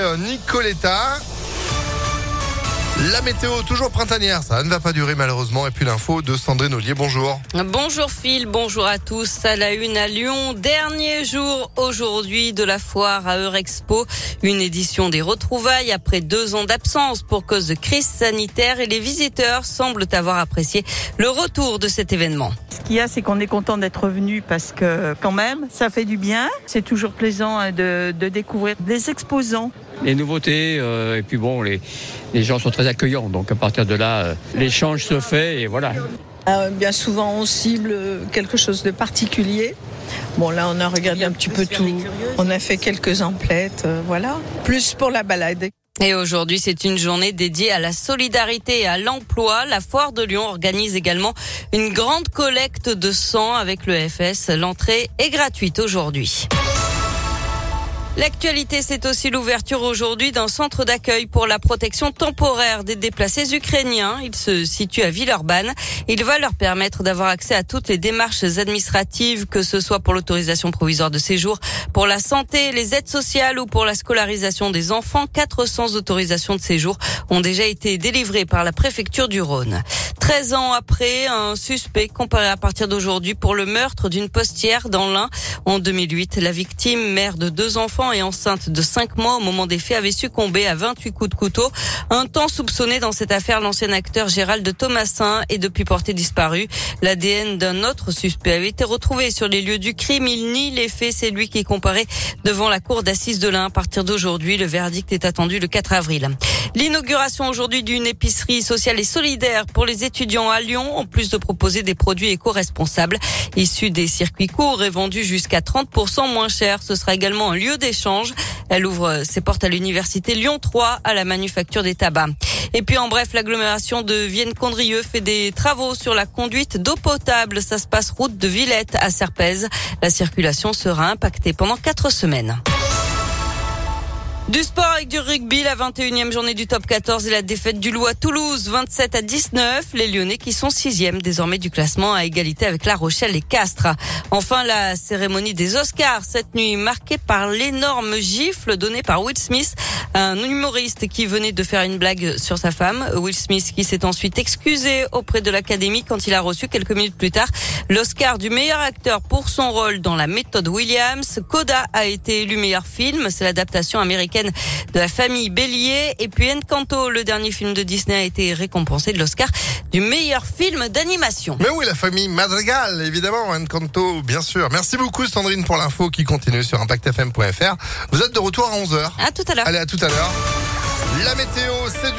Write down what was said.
Nicoletta. La météo toujours printanière, ça ne va pas durer malheureusement. Et puis l'info de Sandrine Ollier, bonjour. Bonjour Phil, bonjour à tous. À la une à Lyon, dernier jour aujourd'hui de la foire à Eurexpo. Une édition des retrouvailles après deux ans d'absence pour cause de crise sanitaire et les visiteurs semblent avoir apprécié le retour de cet événement. Ce qu'il y a, c'est qu'on est content d'être venu parce que quand même, ça fait du bien. C'est toujours plaisant hein, de, de découvrir des exposants les nouveautés. Euh, et puis bon, les, les gens sont très accueillants. Donc à partir de là, euh, l'échange se fait et voilà. Euh, bien souvent, on cible quelque chose de particulier. Bon, là, on a regardé un petit peu tout. On a fait quelques emplettes, voilà. Plus pour la balade. Et aujourd'hui, c'est une journée dédiée à la solidarité et à l'emploi. La Foire de Lyon organise également une grande collecte de sang avec le FS. L'entrée est gratuite aujourd'hui. L'actualité, c'est aussi l'ouverture aujourd'hui d'un centre d'accueil pour la protection temporaire des déplacés ukrainiens. Il se situe à Villeurbanne. Il va leur permettre d'avoir accès à toutes les démarches administratives, que ce soit pour l'autorisation provisoire de séjour, pour la santé, les aides sociales ou pour la scolarisation des enfants. 400 autorisations de séjour ont déjà été délivrées par la préfecture du Rhône. 13 ans après, un suspect comparé à partir d'aujourd'hui pour le meurtre d'une postière dans l'Ain. En 2008, la victime, mère de deux enfants et enceinte de cinq mois au moment des faits, avait succombé à 28 coups de couteau. Un temps soupçonné dans cette affaire, l'ancien acteur Gérald Thomasin est depuis porté disparu. L'ADN d'un autre suspect avait été retrouvé sur les lieux du crime. Il nie les faits. C'est lui qui est comparé devant la cour d'assises de l'Ain à partir d'aujourd'hui. Le verdict est attendu le 4 avril. L'inauguration aujourd'hui d'une épicerie sociale et solidaire pour les étudiants à Lyon, en plus de proposer des produits éco-responsables issus des circuits courts et vendus jusqu'à 30% moins cher. Ce sera également un lieu d'échange. Elle ouvre ses portes à l'université Lyon 3 à la manufacture des tabacs. Et puis en bref, l'agglomération de Vienne-Condrieux fait des travaux sur la conduite d'eau potable. Ça se passe route de Villette à Serpèze. La circulation sera impactée pendant quatre semaines. Du sport avec du rugby, la 21e journée du top 14 et la défaite du Loup à Toulouse, 27 à 19. Les Lyonnais qui sont sixième désormais du classement à égalité avec La Rochelle et Castres. Enfin, la cérémonie des Oscars cette nuit marquée par l'énorme gifle donnée par Will Smith, un humoriste qui venait de faire une blague sur sa femme. Will Smith qui s'est ensuite excusé auprès de l'Académie quand il a reçu quelques minutes plus tard l'Oscar du meilleur acteur pour son rôle dans la méthode Williams. Coda a été élu meilleur film. C'est l'adaptation américaine de la famille Bélier. Et puis Encanto, le dernier film de Disney, a été récompensé de l'Oscar du meilleur film d'animation. Mais oui, la famille Madrigal, évidemment, Encanto, bien sûr. Merci beaucoup Sandrine pour l'info qui continue sur ImpactFM.fr. Vous êtes de retour à 11h. À tout à l'heure. Allez, à tout à l'heure. La météo, c'est